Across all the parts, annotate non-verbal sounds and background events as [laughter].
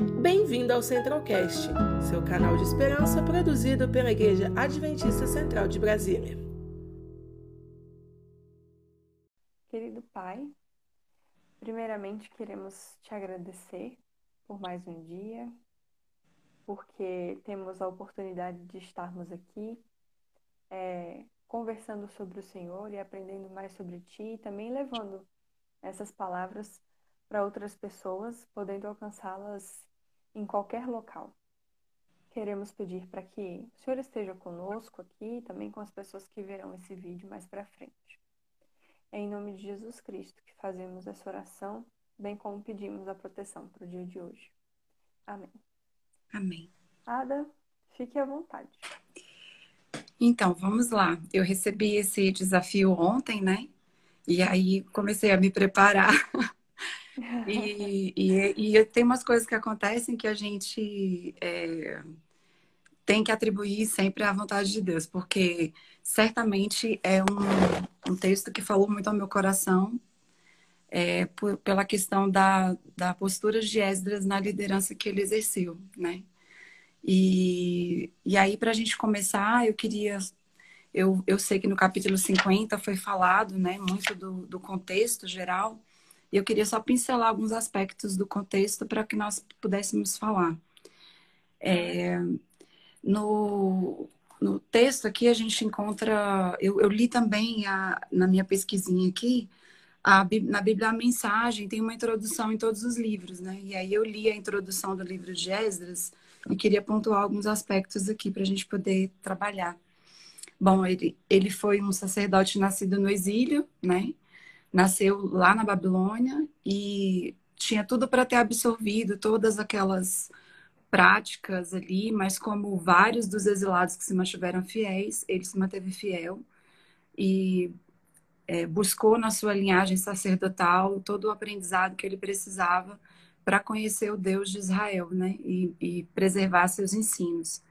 Bem-vindo ao Centralcast, seu canal de esperança produzido pela Igreja Adventista Central de Brasília. Querido Pai, primeiramente queremos te agradecer por mais um dia, porque temos a oportunidade de estarmos aqui é, conversando sobre o Senhor e aprendendo mais sobre Ti, e também levando essas palavras para outras pessoas, podendo alcançá-las em qualquer local. Queremos pedir para que o Senhor esteja conosco aqui e também com as pessoas que verão esse vídeo mais para frente. É em nome de Jesus Cristo que fazemos essa oração, bem como pedimos a proteção para o dia de hoje. Amém. Amém. Ada, fique à vontade. Então, vamos lá. Eu recebi esse desafio ontem, né? E aí comecei a me preparar [laughs] E, e, e, tem umas coisas que acontecem que a gente é, tem que atribuir sempre à vontade de Deus, porque certamente é um, um texto que falou muito ao meu coração é, por, pela questão da, da postura de Esdras na liderança que ele exerceu, né? E, e aí, para a gente começar, eu queria. Eu, eu sei que no capítulo 50 foi falado né, muito do, do contexto geral, eu queria só pincelar alguns aspectos do contexto para que nós pudéssemos falar. É, no, no texto aqui a gente encontra, eu, eu li também a, na minha pesquisinha aqui, a, na Bíblia a mensagem tem uma introdução em todos os livros, né? E aí eu li a introdução do livro de Esdras e queria pontuar alguns aspectos aqui para a gente poder trabalhar. Bom, ele, ele foi um sacerdote nascido no exílio, né? Nasceu lá na Babilônia e tinha tudo para ter absorvido todas aquelas práticas ali, mas como vários dos exilados que se mantiveram fiéis, ele se manteve fiel e é, buscou na sua linhagem sacerdotal todo o aprendizado que ele precisava para conhecer o Deus de Israel, né, e, e preservar seus ensinos.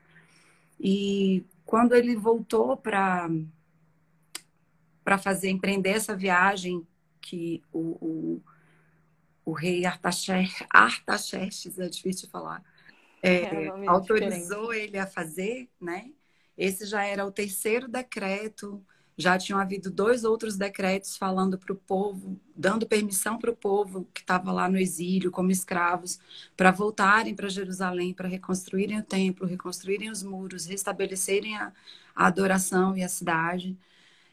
E quando ele voltou para para fazer empreender essa viagem que o, o, o rei Artaxerxes, é difícil falar, é, é, autorizou diferente. ele a fazer, né? Esse já era o terceiro decreto, já tinham havido dois outros decretos falando para o povo, dando permissão para o povo que estava lá no exílio como escravos, para voltarem para Jerusalém, para reconstruírem o templo, reconstruírem os muros, restabelecerem a, a adoração e a cidade.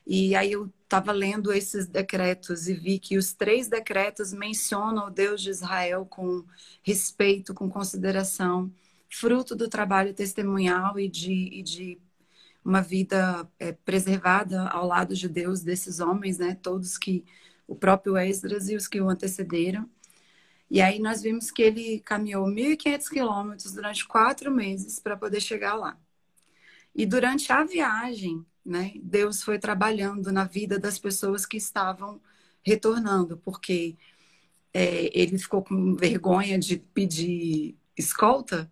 E aí eu estava lendo esses decretos e vi que os três decretos mencionam o Deus de Israel com respeito, com consideração, fruto do trabalho testemunhal e de, e de uma vida é, preservada ao lado de Deus desses homens, né? Todos que o próprio Esdras e os que o antecederam. E aí nós vimos que ele caminhou 1.500 quilômetros durante quatro meses para poder chegar lá. E durante a viagem, né? Deus foi trabalhando na vida das pessoas que estavam retornando, porque é, ele ficou com vergonha de pedir escolta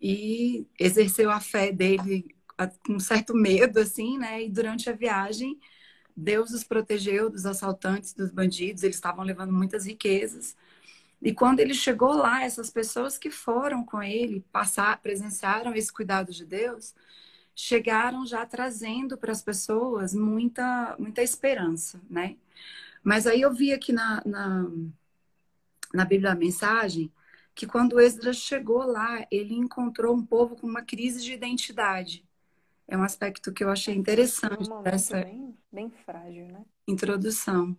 e exerceu a fé dele com certo medo, assim, né? E durante a viagem, Deus os protegeu dos assaltantes, dos bandidos, eles estavam levando muitas riquezas. E quando ele chegou lá, essas pessoas que foram com ele, passar, presenciaram esse cuidado de Deus, chegaram já trazendo para as pessoas muita, muita esperança, né? Mas aí eu vi aqui na, na, na Bíblia a mensagem que quando Esdras chegou lá, ele encontrou um povo com uma crise de identidade. É um aspecto que eu achei interessante um dessa bem, bem frágil, né? introdução.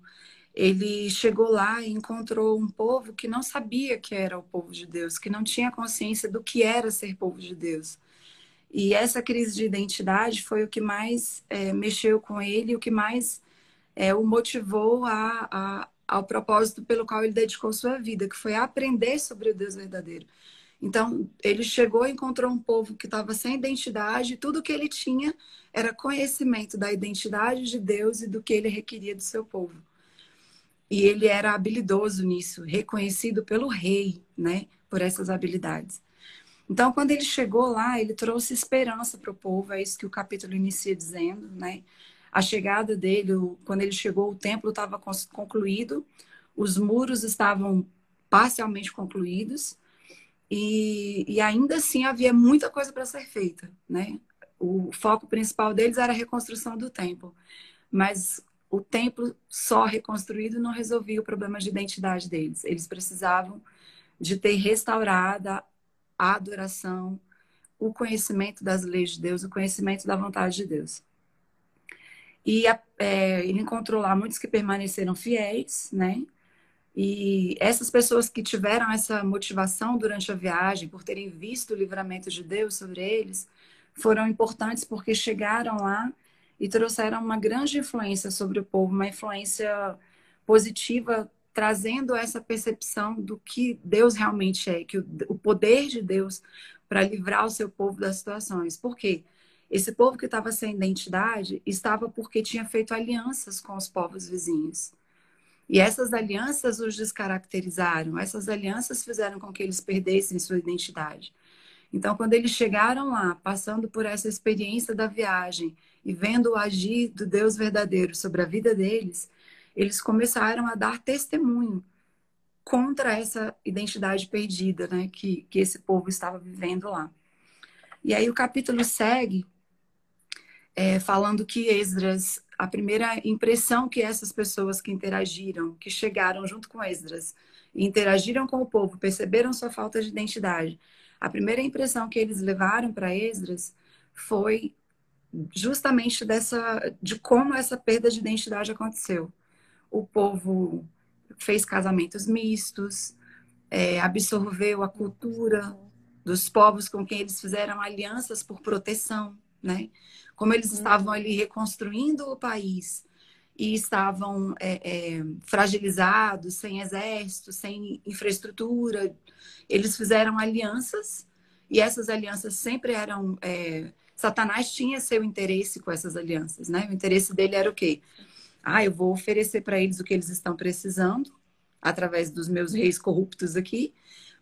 Ele chegou lá e encontrou um povo que não sabia que era o povo de Deus, que não tinha consciência do que era ser povo de Deus. E essa crise de identidade foi o que mais é, mexeu com ele, o que mais é, o motivou a, a, ao propósito pelo qual ele dedicou sua vida, que foi aprender sobre o Deus verdadeiro. Então, ele chegou e encontrou um povo que estava sem identidade, e tudo que ele tinha era conhecimento da identidade de Deus e do que ele requeria do seu povo. E ele era habilidoso nisso, reconhecido pelo rei, né, por essas habilidades. Então, quando ele chegou lá, ele trouxe esperança para o povo, é isso que o capítulo inicia dizendo, né? A chegada dele, quando ele chegou, o templo estava concluído, os muros estavam parcialmente concluídos, e, e ainda assim havia muita coisa para ser feita, né? O foco principal deles era a reconstrução do templo, mas o templo só reconstruído não resolvia o problema de identidade deles. Eles precisavam de ter restaurada a adoração, o conhecimento das leis de Deus, o conhecimento da vontade de Deus. E é, ele encontrou lá muitos que permaneceram fiéis, né? E essas pessoas que tiveram essa motivação durante a viagem, por terem visto o livramento de Deus sobre eles, foram importantes porque chegaram lá e trouxeram uma grande influência sobre o povo, uma influência positiva, trazendo essa percepção do que Deus realmente é, que o, poder de Deus para livrar o seu povo das situações. Por quê? Esse povo que estava sem identidade estava porque tinha feito alianças com os povos vizinhos. E essas alianças os descaracterizaram, essas alianças fizeram com que eles perdessem sua identidade. Então, quando eles chegaram lá, passando por essa experiência da viagem e vendo o agir do Deus verdadeiro sobre a vida deles, eles começaram a dar testemunho contra essa identidade perdida né, que, que esse povo estava vivendo lá. E aí o capítulo segue é, falando que Esdras a primeira impressão que essas pessoas que interagiram, que chegaram junto com Esdras interagiram com o povo, perceberam sua falta de identidade. A primeira impressão que eles levaram para Esdras foi justamente dessa de como essa perda de identidade aconteceu. O povo fez casamentos mistos, é, absorveu a cultura dos povos com quem eles fizeram alianças por proteção, né? como eles uhum. estavam ali reconstruindo o país e estavam é, é, fragilizados, sem exército, sem infraestrutura, eles fizeram alianças e essas alianças sempre eram. É, Satanás tinha seu interesse com essas alianças, né? O interesse dele era o quê? Ah, eu vou oferecer para eles o que eles estão precisando através dos meus reis corruptos aqui,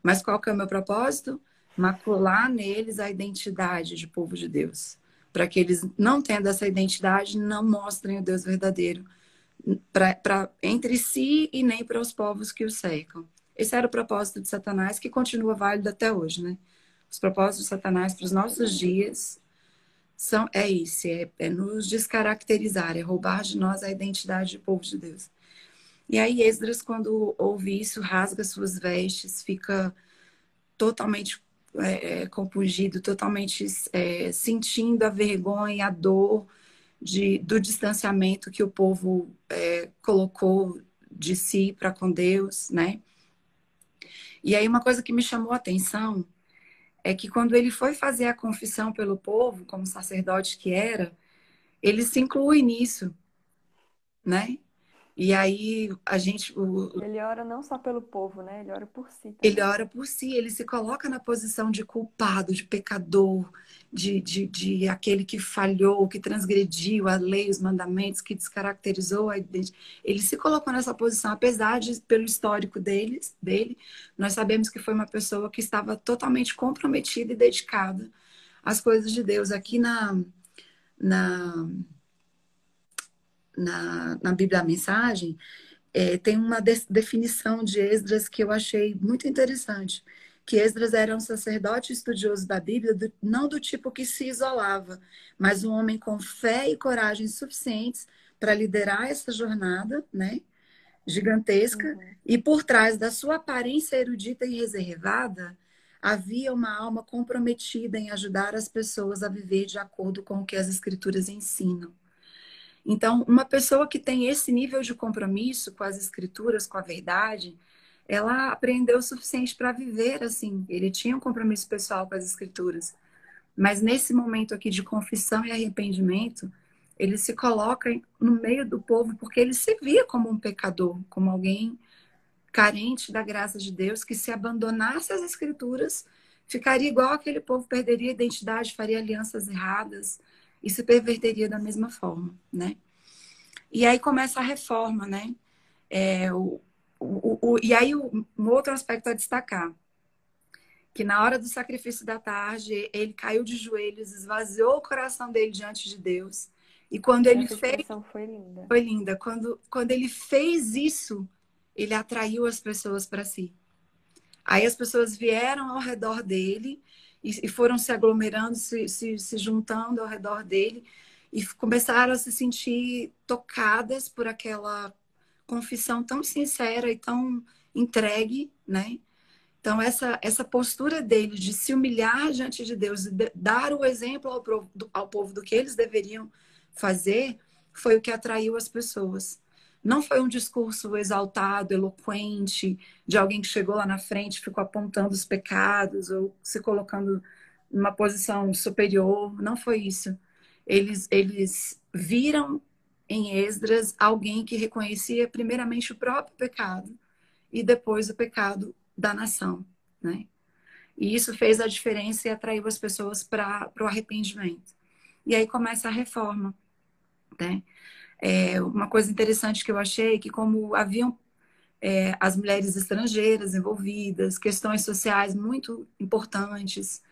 mas qual que é o meu propósito? Macular neles a identidade de povo de Deus para que eles, não tendo essa identidade, não mostrem o Deus verdadeiro pra, pra, entre si e nem para os povos que o cercam. Esse era o propósito de Satanás, que continua válido até hoje, né? Os propósitos de Satanás para os nossos dias são é esse, é, é nos descaracterizar, é roubar de nós a identidade do povo de Deus. E aí Esdras, quando ouve isso, rasga suas vestes, fica totalmente é, é, compungido, totalmente é, sentindo a vergonha a dor de, do distanciamento que o povo é, colocou de si para com Deus, né? E aí uma coisa que me chamou a atenção é que quando ele foi fazer a confissão pelo povo, como sacerdote que era, ele se inclui nisso, né? E aí a gente. O... Ele ora não só pelo povo, né? Ele ora por si. Também. Ele ora por si, ele se coloca na posição de culpado, de pecador, de, de, de aquele que falhou, que transgrediu a lei, os mandamentos, que descaracterizou a identidade. Ele se colocou nessa posição, apesar de, pelo histórico deles, dele, nós sabemos que foi uma pessoa que estava totalmente comprometida e dedicada às coisas de Deus. Aqui na. na na, na Bíblia a Mensagem, é, tem uma de definição de Esdras que eu achei muito interessante. Que Esdras era um sacerdote estudioso da Bíblia, do, não do tipo que se isolava, mas um homem com fé e coragem suficientes para liderar essa jornada, né? Gigantesca. Uhum. E por trás da sua aparência erudita e reservada, havia uma alma comprometida em ajudar as pessoas a viver de acordo com o que as escrituras ensinam. Então, uma pessoa que tem esse nível de compromisso com as escrituras, com a verdade, ela aprendeu o suficiente para viver assim. Ele tinha um compromisso pessoal com as escrituras. Mas nesse momento aqui de confissão e arrependimento, ele se coloca no meio do povo porque ele se via como um pecador, como alguém carente da graça de Deus, que se abandonasse as escrituras, ficaria igual aquele povo, perderia a identidade, faria alianças erradas, e se perverteria da mesma forma, né? E aí começa a reforma, né? É, o, o, o, e aí um outro aspecto a destacar, que na hora do sacrifício da tarde, ele caiu de joelhos, esvaziou o coração dele diante de Deus. E quando ele fez. Foi linda. Foi linda. Quando, quando ele fez isso, ele atraiu as pessoas para si. Aí as pessoas vieram ao redor dele e, foram se aglomerando, se, se, se juntando ao redor dele e começaram a se sentir tocadas por aquela confissão tão sincera e tão entregue, né? Então, essa, essa postura dele de se humilhar diante de Deus, de dar o exemplo ao, ao povo do que eles deveriam fazer, foi o que atraiu as pessoas. Não foi um discurso exaltado, eloquente, de alguém que chegou lá na frente, ficou apontando os pecados ou se colocando numa posição superior. Não foi isso. Eles, eles viram em Esdras alguém que reconhecia primeiramente o próprio pecado e depois o pecado da nação, né? E isso fez a diferença e atraiu as pessoas para o arrependimento. E aí começa a reforma, né? É, uma coisa interessante que eu achei é que como haviam é, as mulheres estrangeiras envolvidas, questões sociais muito importantes,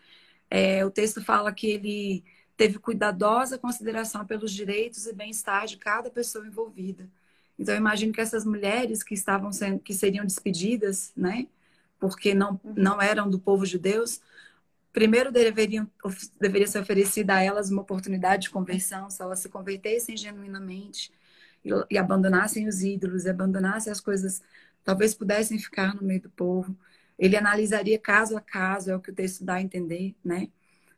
é, o texto fala que ele teve cuidadosa consideração pelos direitos e bem-estar de cada pessoa envolvida. Então, eu imagino que essas mulheres que estavam sendo, que seriam despedidas, né, porque não, não eram do povo de Deus, primeiro deveriam, deveria ser oferecida a elas uma oportunidade de conversão, se elas se convertessem genuinamente e, e abandonassem os ídolos, e abandonassem as coisas, talvez pudessem ficar no meio do povo. Ele analisaria caso a caso, é o que o texto dá a entender, né?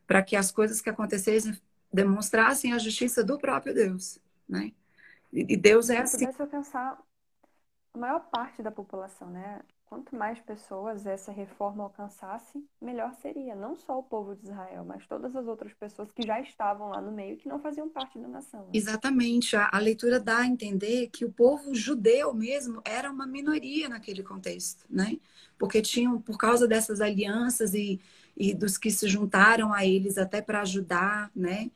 para que as coisas que acontecessem demonstrassem a justiça do próprio Deus, né? E Deus é assim. Se pudesse alcançar a maior parte da população, né? Quanto mais pessoas essa reforma alcançasse, melhor seria. Não só o povo de Israel, mas todas as outras pessoas que já estavam lá no meio que não faziam parte da nação. Né? Exatamente. A, a leitura dá a entender que o povo judeu mesmo era uma minoria naquele contexto, né? Porque tinham, por causa dessas alianças e e dos que se juntaram a eles até para ajudar, né,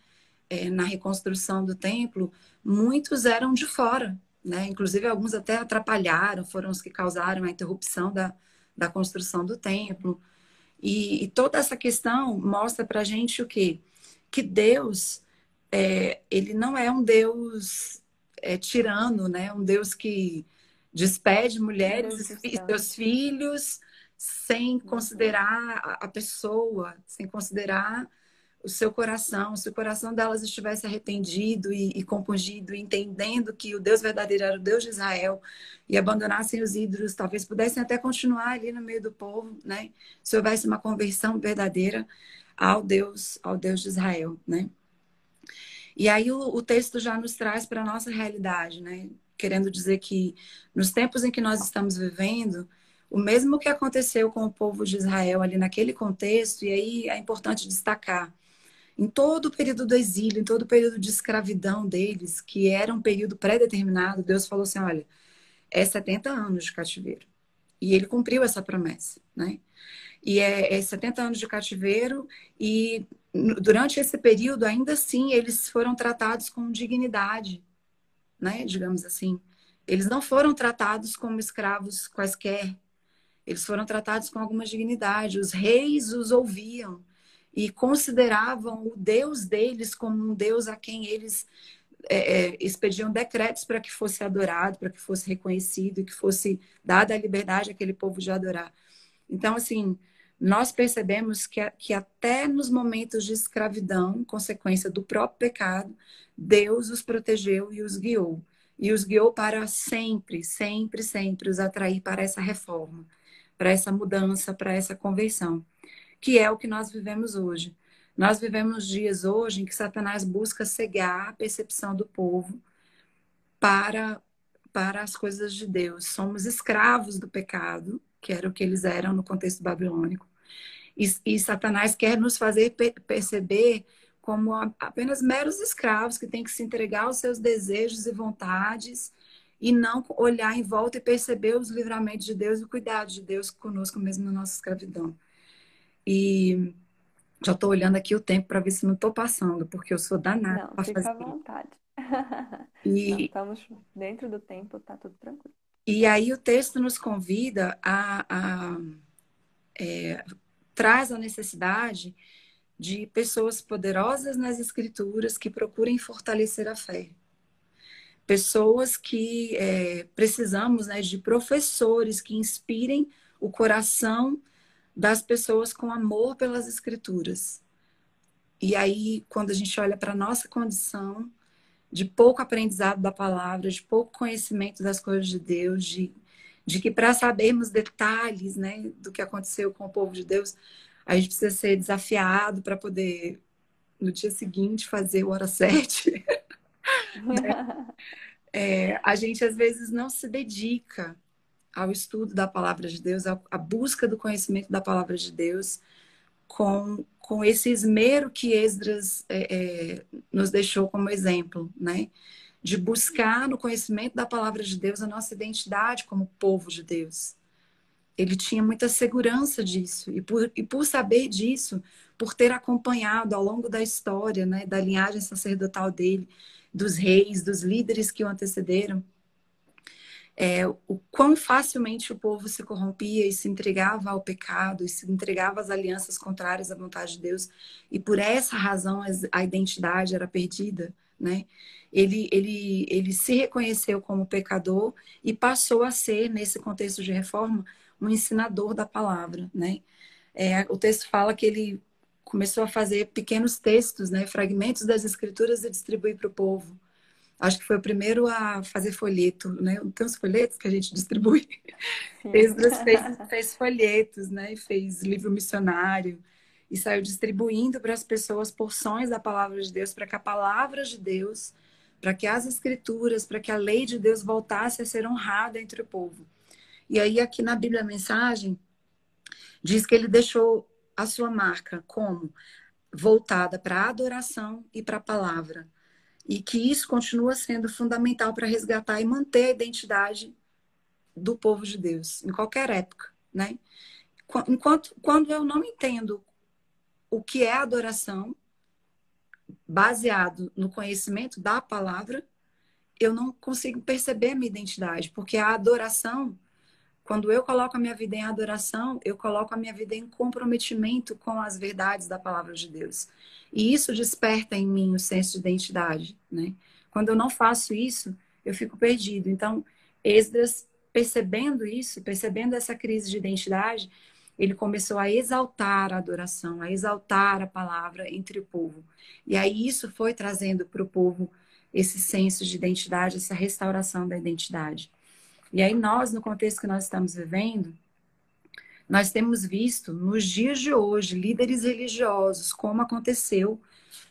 é, na reconstrução do templo, muitos eram de fora, né? Inclusive alguns até atrapalharam, foram os que causaram a interrupção da, da construção do templo. E, e toda essa questão mostra para a gente o quê? Que Deus, é, ele não é um Deus é, tirano, né? Um Deus que despede mulheres e seus filhos sem considerar a pessoa, sem considerar o seu coração, se o coração delas estivesse arrependido e, e compungido, entendendo que o Deus verdadeiro era o Deus de Israel e abandonassem os ídolos, talvez pudessem até continuar ali no meio do povo, né? Se houvesse uma conversão verdadeira ao Deus, ao Deus de Israel, né? E aí o, o texto já nos traz para a nossa realidade, né? Querendo dizer que nos tempos em que nós estamos vivendo, o mesmo que aconteceu com o povo de Israel ali naquele contexto, e aí é importante destacar, em todo o período do exílio, em todo o período de escravidão deles, que era um período pré-determinado, Deus falou assim: olha, é 70 anos de cativeiro. E ele cumpriu essa promessa, né? E é, é 70 anos de cativeiro, e durante esse período, ainda assim, eles foram tratados com dignidade, né? Digamos assim. Eles não foram tratados como escravos quaisquer, eles foram tratados com alguma dignidade. Os reis os ouviam e consideravam o Deus deles como um Deus a quem eles é, é expediam decretos para que fosse adorado, para que fosse reconhecido, que fosse dada a liberdade àquele povo de adorar. Então, assim, nós percebemos que, que até nos momentos de escravidão, consequência do próprio pecado, Deus os protegeu e os guiou. E os guiou para sempre, sempre, sempre os atrair para essa reforma para essa mudança, para essa conversão, que é o que nós vivemos hoje. Nós vivemos dias hoje em que Satanás busca cegar a percepção do povo para para as coisas de Deus. Somos escravos do pecado, que era o que eles eram no contexto babilônico. E, e Satanás quer nos fazer per perceber como apenas meros escravos que têm que se entregar aos seus desejos e vontades e não olhar em volta e perceber os livramentos de Deus e o cuidado de Deus conosco mesmo na nossa escravidão. E já estou olhando aqui o tempo para ver se não estou passando, porque eu sou danada fazer. Fica à vontade. E... [laughs] Não, estamos dentro do tempo, tá tudo tranquilo. E aí o texto nos convida a, a é, traz a necessidade de pessoas poderosas nas escrituras que procurem fortalecer a fé pessoas que é, precisamos né, de professores que inspirem o coração das pessoas com amor pelas escrituras. E aí, quando a gente olha para a nossa condição de pouco aprendizado da palavra, de pouco conhecimento das coisas de Deus, de, de que para sabermos detalhes né, do que aconteceu com o povo de Deus, a gente precisa ser desafiado para poder, no dia seguinte, fazer o hora [laughs] sete. [laughs] é, a gente às vezes não se dedica ao estudo da palavra de Deus, à busca do conhecimento da palavra de Deus, com, com esse esmero que Esdras é, é, nos deixou como exemplo, né? De buscar no conhecimento da palavra de Deus a nossa identidade como povo de Deus. Ele tinha muita segurança disso, e por, e por saber disso, por ter acompanhado ao longo da história, né, da linhagem sacerdotal dele, dos reis, dos líderes que o antecederam, é, o quão facilmente o povo se corrompia e se entregava ao pecado e se entregava às alianças contrárias à vontade de Deus e por essa razão a identidade era perdida, né? Ele, ele, ele se reconheceu como pecador e passou a ser, nesse contexto de reforma, um ensinador da palavra, né? É, o texto fala que ele começou a fazer pequenos textos, né, fragmentos das escrituras e distribuir para o povo. Acho que foi o primeiro a fazer folheto, né? Tem uns folhetos que a gente distribui. Esdras fez, [laughs] fez folhetos, né? Fez livro missionário e saiu distribuindo para as pessoas porções da palavra de Deus, para que a palavra de Deus, para que as escrituras, para que a lei de Deus voltasse a ser honrada entre o povo. E aí aqui na Bíblia a mensagem diz que ele deixou a sua marca como voltada para a adoração e para a palavra e que isso continua sendo fundamental para resgatar e manter a identidade do povo de Deus, em qualquer época, né? Enquanto, quando eu não entendo o que é adoração, baseado no conhecimento da palavra, eu não consigo perceber a minha identidade, porque a adoração, quando eu coloco a minha vida em adoração, eu coloco a minha vida em comprometimento com as verdades da palavra de Deus. E isso desperta em mim o senso de identidade, né? Quando eu não faço isso, eu fico perdido. Então, Esdras, percebendo isso, percebendo essa crise de identidade, ele começou a exaltar a adoração, a exaltar a palavra entre o povo. E aí isso foi trazendo para o povo esse senso de identidade, essa restauração da identidade. E aí nós, no contexto que nós estamos vivendo, nós temos visto nos dias de hoje líderes religiosos, como aconteceu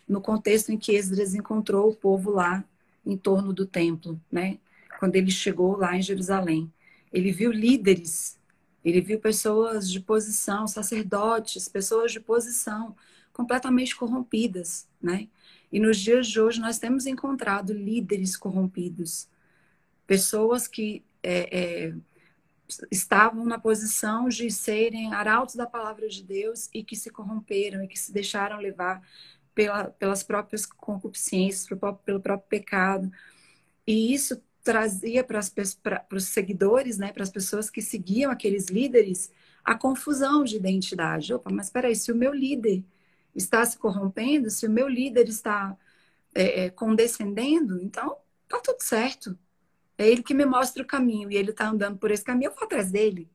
no contexto em que Esdras encontrou o povo lá em torno do templo, né? Quando ele chegou lá em Jerusalém, ele viu líderes, ele viu pessoas de posição, sacerdotes, pessoas de posição completamente corrompidas, né? E nos dias de hoje nós temos encontrado líderes corrompidos, pessoas que é, é, estavam na posição de serem arautos da palavra de Deus e que se corromperam e que se deixaram levar pela, pelas próprias concupiscências, pelo próprio pecado. E isso trazia para, as, para, para os seguidores, né, para as pessoas que seguiam aqueles líderes, a confusão de identidade. Opa, mas espera aí, se o meu líder está se corrompendo, se o meu líder está é, é, condescendendo, então tá tudo certo. É ele que me mostra o caminho e ele está andando por esse caminho, eu vou atrás dele.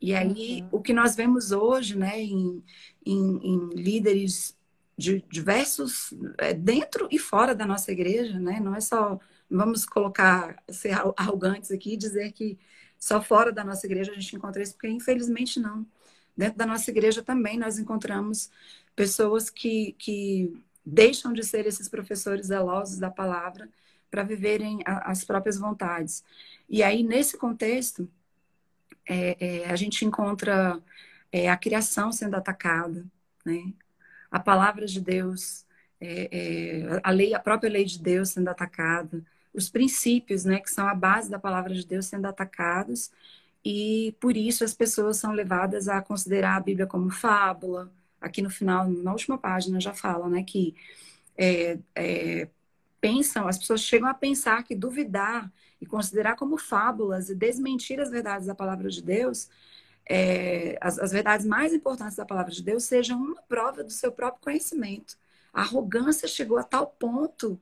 E aí, uhum. o que nós vemos hoje, né, em, em, em líderes de diversos, é, dentro e fora da nossa igreja, né, não é só, vamos colocar, ser arrogantes aqui e dizer que só fora da nossa igreja a gente encontra isso, porque infelizmente não. Dentro da nossa igreja também nós encontramos pessoas que, que deixam de ser esses professores zelosos da palavra para viverem a, as próprias vontades. E aí, nesse contexto, é, é, a gente encontra é, a criação sendo atacada, né? a palavra de Deus, é, é, a lei, a própria lei de Deus sendo atacada, os princípios, né, que são a base da palavra de Deus sendo atacados, e por isso as pessoas são levadas a considerar a Bíblia como fábula. Aqui no final, na última página, já fala, né, que é, pensam, as pessoas chegam a pensar que duvidar e considerar como fábulas e desmentir as verdades da palavra de Deus, é, as, as, verdades mais importantes da palavra de Deus, sejam uma prova do seu próprio conhecimento. A arrogância chegou a tal ponto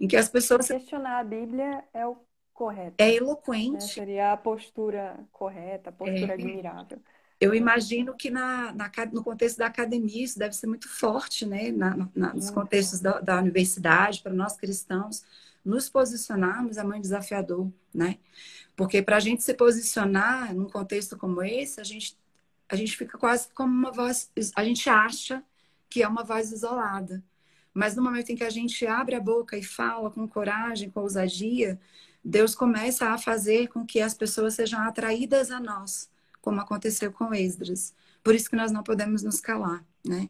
em que as pessoas. Questionar a Bíblia é o correta. É Né? eloquente. Seria a postura correta, a postura É. admirável. Eu imagino que na, na no contexto da academia isso deve ser muito forte, né? Na, na- nos Muito. contextos da, da universidade, para nós cristãos, nos posicionarmos é muito desafiador, né? Porque para a gente se posicionar num contexto como esse, a gente, a gente fica quase como uma voz, a gente acha que é uma voz isolada. Mas no momento em que a gente abre a boca e fala com coragem, com ousadia, Deus começa a fazer com que as pessoas sejam atraídas a nós como aconteceu com Esdras. Por isso que nós não podemos nos calar, né?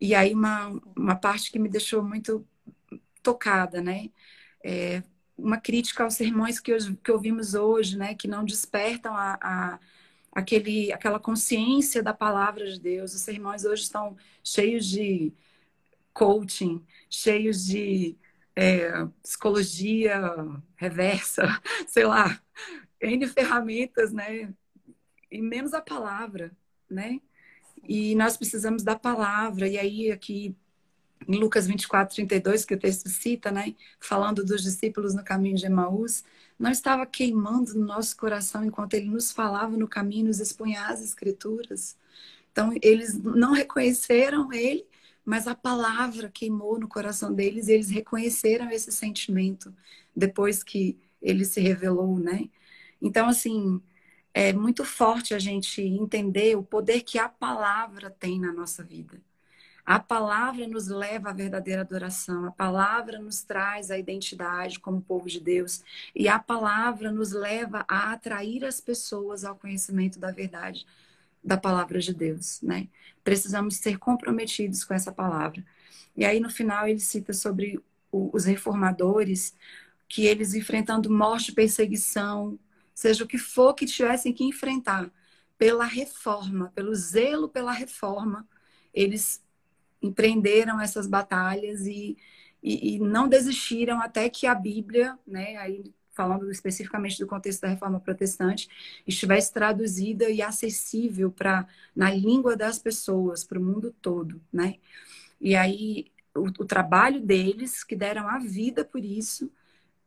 E aí uma, uma parte que me deixou muito tocada, né? É uma crítica aos sermões que, hoje- que ouvimos hoje, né? Que não despertam a, a- aquele, aquela consciência da palavra de Deus. Os sermões hoje estão cheios de coaching, cheios de é, psicologia reversa, [laughs] sei lá, N ferramentas, né? E menos a palavra, né? E nós precisamos da palavra. E aí, aqui em Lucas 24, 32, que o texto cita, né? Falando dos discípulos no caminho de Emaús, não estava queimando no nosso coração enquanto ele nos falava no caminho, nos expunha as escrituras. Então, eles não reconheceram ele, mas a palavra queimou no coração deles e eles reconheceram esse sentimento depois que ele se revelou, né? Então, assim, é muito forte a gente entender o poder que a palavra tem na nossa vida. A palavra nos leva à verdadeira adoração, a palavra nos traz a identidade como povo de Deus, e a palavra nos leva a atrair as pessoas ao conhecimento da verdade da palavra de Deus, né? Precisamos ser comprometidos com essa palavra. E aí no final ele cita sobre os reformadores que eles enfrentando morte, perseguição, seja o que for que tivessem que enfrentar pela reforma, pelo zelo pela reforma, eles empreenderam essas batalhas e, e, e, não desistiram até que a Bíblia, né, aí falando especificamente do contexto da reforma protestante, estivesse traduzida e acessível para na língua das pessoas, para o mundo todo, né? E aí o, o trabalho deles, que deram a vida por isso,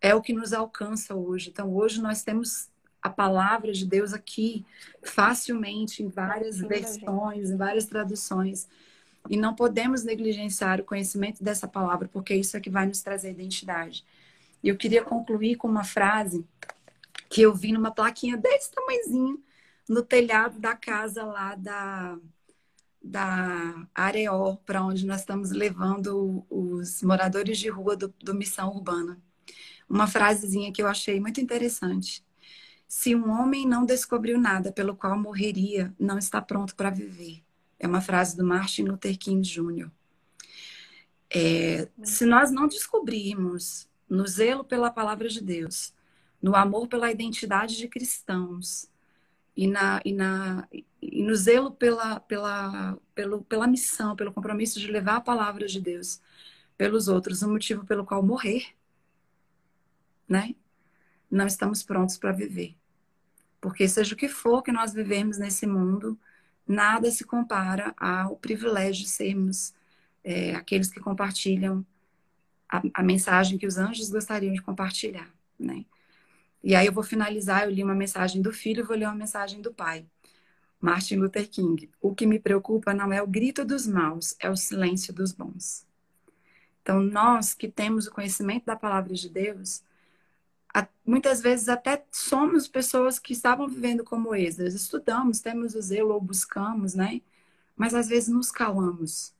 é o que nos alcança hoje. Então hoje nós temos a palavra de Deus aqui facilmente em várias versões, em várias traduções. E não podemos negligenciar o conhecimento dessa palavra, porque isso é que vai nos trazer identidade. E eu queria concluir com uma frase que eu vi numa plaquinha desse tamanhozinho no telhado da casa lá da, da Areó, para onde nós estamos levando os moradores de rua do, do Missão Urbana. Uma frasezinha que eu achei muito interessante. Se um homem não descobriu nada pelo qual morreria, não está pronto para viver. É uma frase do Martin Luther King Jr. É, se nós não descobrirmos no zelo pela palavra de Deus, no amor pela identidade de cristãos e, na, e, na, e no zelo pela, pela, pelo, pela missão, pelo compromisso de levar a palavra de Deus pelos outros, o motivo pelo qual morrer, né? Não estamos prontos para viver. Porque seja o que for que nós vivemos nesse mundo, nada se compara ao privilégio de sermos é, aqueles que compartilham a, a, mensagem que os anjos gostariam de compartilhar, né? E aí eu vou finalizar, eu li uma mensagem do filho, vou ler uma mensagem do pai. Martin Luther King. O que me preocupa não é o grito dos maus, é o silêncio dos bons. Então, nós que temos o conhecimento da palavra de Deus, muitas vezes até somos pessoas que estavam vivendo como Esdras. Estudamos, temos o zelo ou buscamos, né? Mas às vezes nos calamos.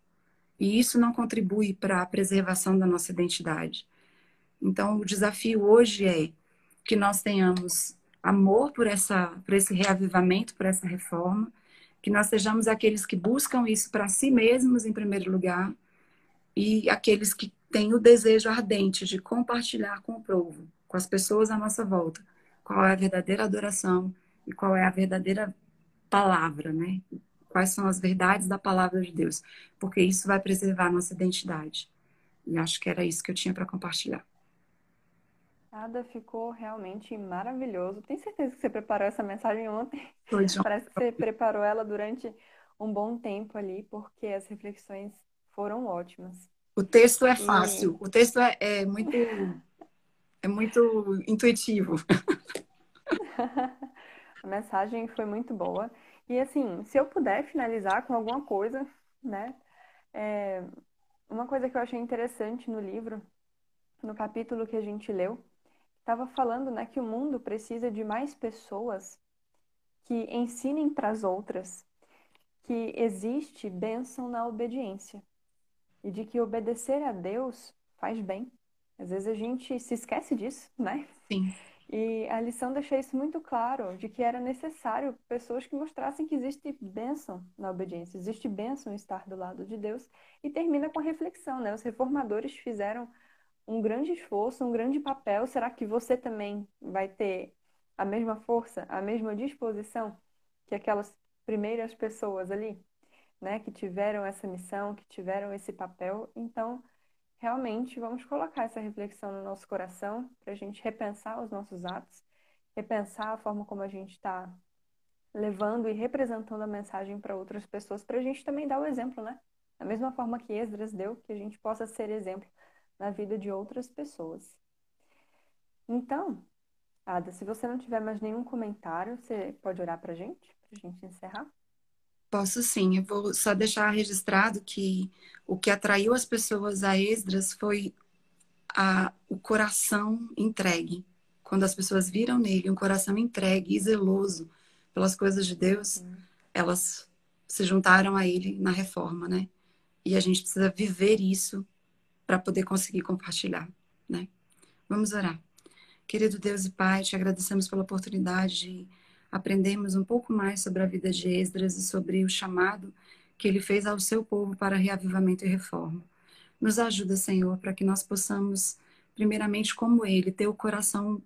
E isso não contribui para a preservação da nossa identidade. Então, o desafio hoje é que nós tenhamos amor por, essa, por esse reavivamento, por essa reforma, que nós sejamos aqueles que buscam isso para si mesmos, em primeiro lugar, e aqueles que têm o desejo ardente de compartilhar com o povo, com as pessoas à nossa volta, qual é a verdadeira adoração e qual é a verdadeira palavra, né? Quais são as verdades da palavra de Deus, porque isso vai preservar a nossa identidade. E acho que era isso que eu tinha para compartilhar. Nada, ficou realmente maravilhoso. Tenho certeza que você preparou essa mensagem ontem. Parece que você preparou ela durante um bom tempo ali, porque as reflexões foram ótimas. O texto é fácil, e... o texto é, é muito é muito intuitivo. [laughs] A mensagem foi muito boa. E assim, se eu puder finalizar com alguma coisa, né? É, uma coisa que eu achei interessante no livro, no capítulo que a gente leu, estava falando, né, que o mundo precisa de mais pessoas que ensinem para as outras que existe bênção na obediência e de que obedecer a Deus faz bem. Às vezes a gente se esquece disso, [laughs] né? Sim. E a lição deixa isso muito claro, de que era necessário pessoas que mostrassem que existe bênção na obediência, existe bênção em estar do lado de Deus, e termina com a reflexão, né? Os reformadores fizeram um grande esforço, um grande papel. Será que você também vai ter a mesma força, a mesma disposição que aquelas primeiras pessoas ali, né, que tiveram essa missão, que tiveram esse papel? Então, realmente vamos colocar essa reflexão no nosso coração para a gente repensar os nossos atos, repensar a forma como a gente está levando e representando a mensagem para outras pessoas, para a gente também dar o exemplo, né? Da mesma forma que Esdras deu, que a gente possa ser exemplo na vida de outras pessoas. Então, Ada, se você não tiver mais nenhum comentário, você pode orar para a gente, para a gente encerrar? Posso sim, eu vou só deixar registrado que o que atraiu as pessoas a Esdras foi a, o coração entregue. Quando as pessoas viram nele um coração entregue e zeloso pelas coisas de Deus, uhum. elas se juntaram a ele na reforma, né? E a gente precisa viver isso para poder conseguir compartilhar, né? Vamos orar. Querido Deus e Pai, te agradecemos pela oportunidade de aprendemos um pouco mais sobre a vida de Esdras e sobre o chamado que ele fez ao seu povo para reavivamento e reforma. Nos ajuda, Senhor, para que nós possamos, primeiramente, como ele, ter o coração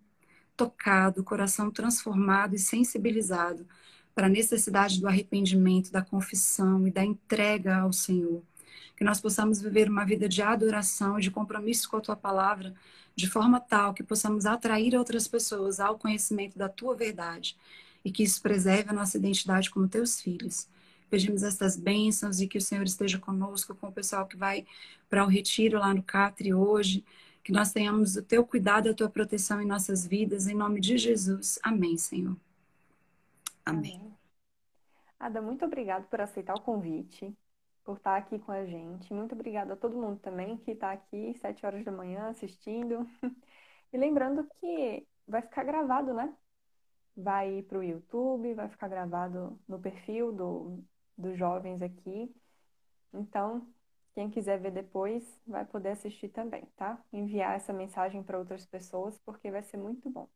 tocado, o coração transformado e sensibilizado para a necessidade do arrependimento, da confissão e da entrega ao Senhor. Que nós possamos viver uma vida de adoração e de compromisso com a tua palavra, de forma tal que possamos atrair outras pessoas ao conhecimento da tua verdade e que isso preserve a nossa identidade como teus filhos. Pedimos estas bênçãos e que o Senhor esteja conosco, com o pessoal que vai para o retiro lá no Catre hoje, que nós tenhamos o teu cuidado a tua proteção em nossas vidas, em nome de Jesus. Amém, Senhor. Amém. Amém. Ada, muito obrigado por aceitar o convite, por estar aqui com a gente. Muito obrigada a todo mundo também que está aqui sete horas da manhã assistindo. [laughs] E lembrando que vai ficar gravado, né? Vai para o YouTube, vai ficar gravado no perfil do, dos jovens aqui. Então, quem quiser ver depois, vai poder assistir também, tá? Enviar essa mensagem para outras pessoas, porque vai ser muito bom.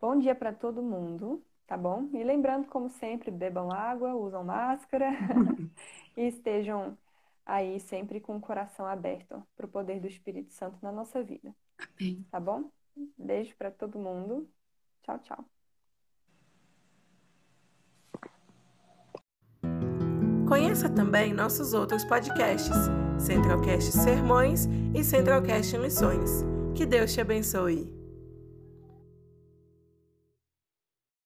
Bom dia para todo mundo, tá bom? E lembrando, como sempre, bebam água, usam máscara [laughs] e estejam aí sempre com o coração aberto para o poder do Espírito Santo na nossa vida. Amém. Tá bom? Beijo para todo mundo. Tchau, tchau. Conheça também nossos outros podcasts, Centralcast Sermões e Centralcast Missões. Que Deus te abençoe.